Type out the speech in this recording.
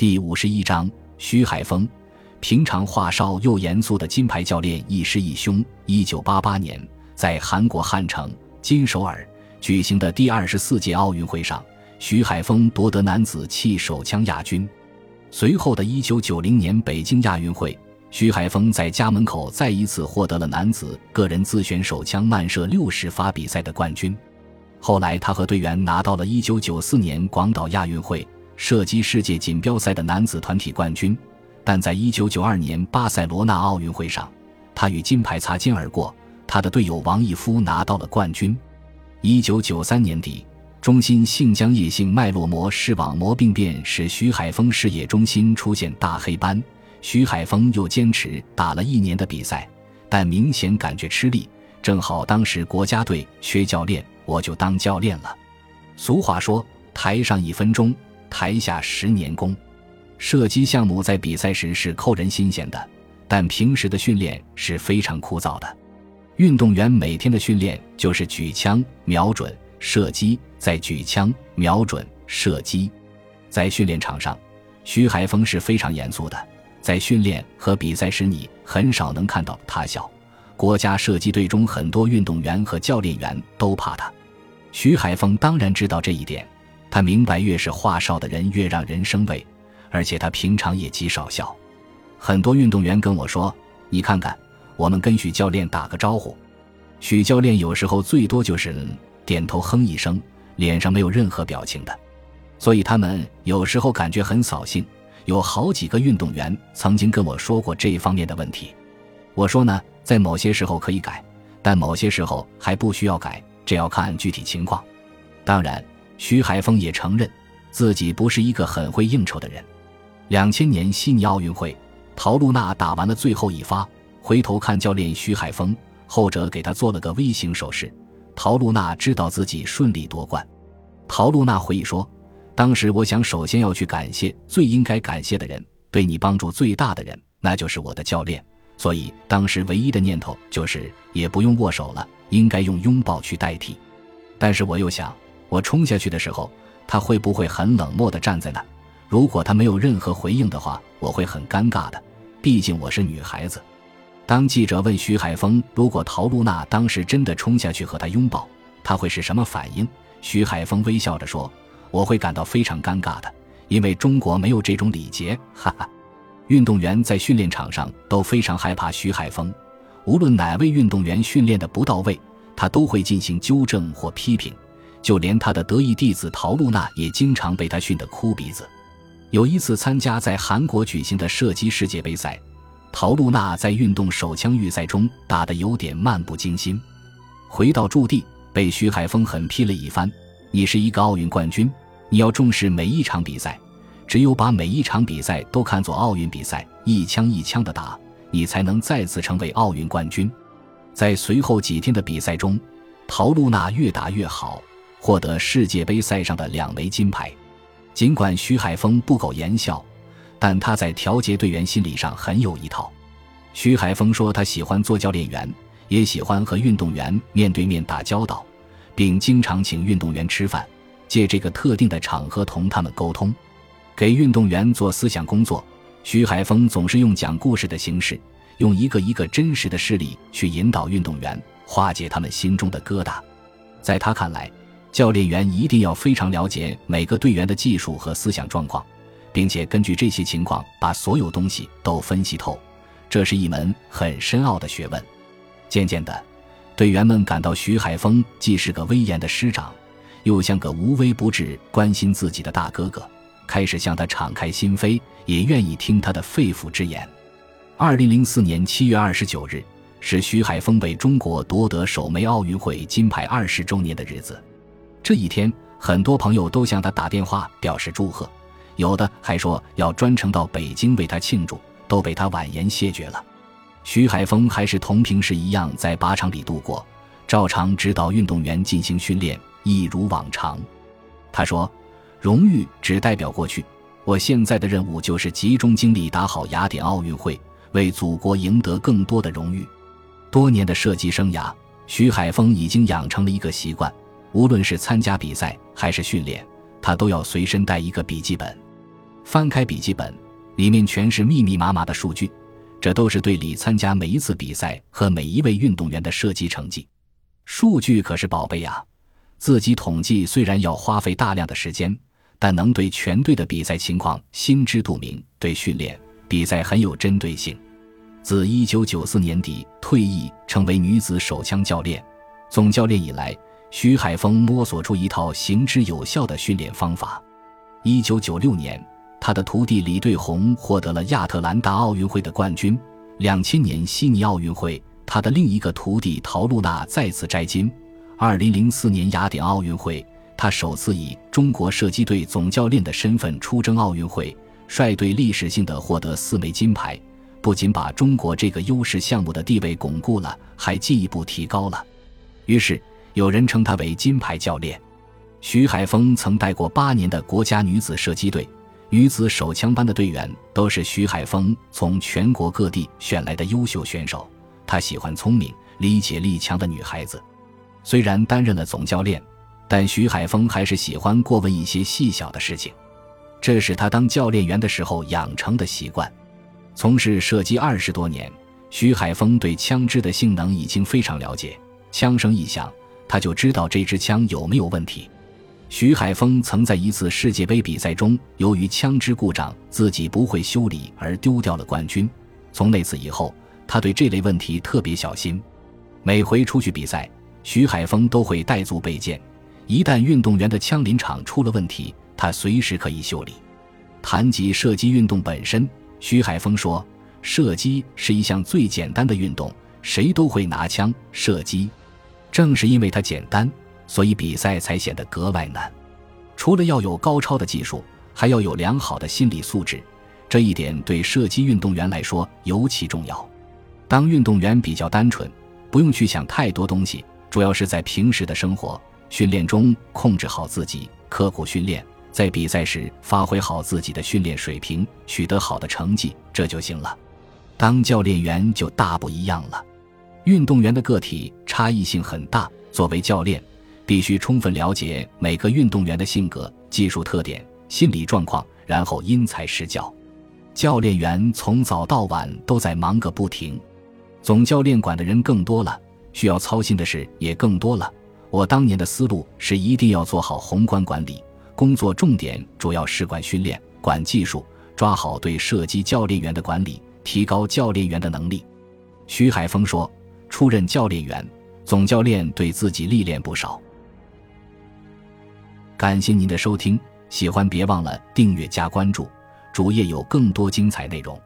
第五十一章，徐海峰，平常话少又严肃的金牌教练亦师亦兄。一九八八年，在韩国汉城金首尔举行的第二十四届奥运会上，徐海峰夺得男子气手枪亚军。随后的一九九零年北京亚运会，徐海峰在家门口再一次获得了男子个人自选手枪慢射六十发比赛的冠军。后来，他和队员拿到了一九九四年广岛亚运会。射击世界锦标赛的男子团体冠军，但在一九九二年巴塞罗那奥运会上，他与金牌擦肩而过。他的队友王义夫拿到了冠军。一九九三年底，中心性浆液性脉络膜视网膜病变使徐海峰视野中心出现大黑斑。徐海峰又坚持打了一年的比赛，但明显感觉吃力。正好当时国家队缺教练，我就当教练了。俗话说：“台上一分钟。”台下十年功，射击项目在比赛时是扣人心弦的，但平时的训练是非常枯燥的。运动员每天的训练就是举枪、瞄准、射击，再举枪、瞄准、射击。在训练场上，徐海峰是非常严肃的。在训练和比赛时，你很少能看到他笑。国家射击队中很多运动员和教练员都怕他。徐海峰当然知道这一点。他明白，越是话少的人越让人生畏，而且他平常也极少笑。很多运动员跟我说：“你看看，我们跟许教练打个招呼，许教练有时候最多就是点头哼一声，脸上没有任何表情的。”所以他们有时候感觉很扫兴。有好几个运动员曾经跟我说过这方面的问题。我说呢，在某些时候可以改，但某些时候还不需要改，这要看具体情况。当然。徐海峰也承认，自己不是一个很会应酬的人。两千年悉尼奥运会，陶露娜打完了最后一发，回头看教练徐海峰，后者给他做了个 V 型手势。陶露娜知道自己顺利夺冠。陶露娜回忆说：“当时我想，首先要去感谢最应该感谢的人，对你帮助最大的人，那就是我的教练。所以当时唯一的念头就是，也不用握手了，应该用拥抱去代替。但是我又想。”我冲下去的时候，他会不会很冷漠地站在那？如果他没有任何回应的话，我会很尴尬的。毕竟我是女孩子。当记者问徐海峰，如果陶露娜当时真的冲下去和他拥抱，他会是什么反应？徐海峰微笑着说：“我会感到非常尴尬的，因为中国没有这种礼节。”哈哈。运动员在训练场上都非常害怕徐海峰，无论哪位运动员训练的不到位，他都会进行纠正或批评。就连他的得意弟子陶露娜也经常被他训得哭鼻子。有一次参加在韩国举行的射击世界杯赛，陶露娜在运动手枪预赛中打得有点漫不经心，回到驻地被徐海峰狠批了一番：“你是一个奥运冠军，你要重视每一场比赛，只有把每一场比赛都看作奥运比赛，一枪一枪的打，你才能再次成为奥运冠军。”在随后几天的比赛中，陶露娜越打越好。获得世界杯赛上的两枚金牌，尽管徐海峰不苟言笑，但他在调节队员心理上很有一套。徐海峰说，他喜欢做教练员，也喜欢和运动员面对面打交道，并经常请运动员吃饭，借这个特定的场合同他们沟通，给运动员做思想工作。徐海峰总是用讲故事的形式，用一个一个真实的事例去引导运动员，化解他们心中的疙瘩。在他看来，教练员一定要非常了解每个队员的技术和思想状况，并且根据这些情况把所有东西都分析透，这是一门很深奥的学问。渐渐的，队员们感到徐海峰既是个威严的师长，又像个无微不至关心自己的大哥哥，开始向他敞开心扉，也愿意听他的肺腑之言。二零零四年七月二十九日是徐海峰为中国夺得首枚奥运会金牌二十周年的日子。这一天，很多朋友都向他打电话表示祝贺，有的还说要专程到北京为他庆祝，都被他婉言谢绝了。徐海峰还是同平时一样在靶场里度过，照常指导运动员进行训练，一如往常。他说：“荣誉只代表过去，我现在的任务就是集中精力打好雅典奥运会，为祖国赢得更多的荣誉。”多年的射击生涯，徐海峰已经养成了一个习惯。无论是参加比赛还是训练，他都要随身带一个笔记本。翻开笔记本，里面全是密密麻麻的数据，这都是队里参加每一次比赛和每一位运动员的射击成绩。数据可是宝贝啊！自己统计虽然要花费大量的时间，但能对全队的比赛情况心知肚明，对训练比赛很有针对性。自1994年底退役，成为女子手枪教练、总教练以来，徐海峰摸索出一套行之有效的训练方法。1996年，他的徒弟李对红获得了亚特兰大奥运会的冠军。2000年悉尼奥运会，他的另一个徒弟陶露娜再次摘金。2004年雅典奥运会，他首次以中国射击队总教练的身份出征奥运会，率队历史性的获得四枚金牌。不仅把中国这个优势项目的地位巩固了，还进一步提高了。于是有人称他为“金牌教练”。徐海峰曾带过八年的国家女子射击队，女子手枪班的队员都是徐海峰从全国各地选来的优秀选手。他喜欢聪明、理解力强的女孩子。虽然担任了总教练，但徐海峰还是喜欢过问一些细小的事情，这是他当教练员的时候养成的习惯。从事射击二十多年，徐海峰对枪支的性能已经非常了解。枪声一响，他就知道这支枪有没有问题。徐海峰曾在一次世界杯比赛中，由于枪支故障，自己不会修理而丢掉了冠军。从那次以后，他对这类问题特别小心。每回出去比赛，徐海峰都会带足备件，一旦运动员的枪林场出了问题，他随时可以修理。谈及射击运动本身。徐海峰说：“射击是一项最简单的运动，谁都会拿枪射击。正是因为它简单，所以比赛才显得格外难。除了要有高超的技术，还要有良好的心理素质。这一点对射击运动员来说尤其重要。当运动员比较单纯，不用去想太多东西，主要是在平时的生活训练中控制好自己，刻苦训练。”在比赛时发挥好自己的训练水平，取得好的成绩，这就行了。当教练员就大不一样了。运动员的个体差异性很大，作为教练，必须充分了解每个运动员的性格、技术特点、心理状况，然后因材施教。教练员从早到晚都在忙个不停，总教练管的人更多了，需要操心的事也更多了。我当年的思路是一定要做好宏观管理。工作重点主要是管训练、管技术，抓好对射击教练员的管理，提高教练员的能力。徐海峰说：“出任教练员，总教练对自己历练不少。”感谢您的收听，喜欢别忘了订阅加关注，主页有更多精彩内容。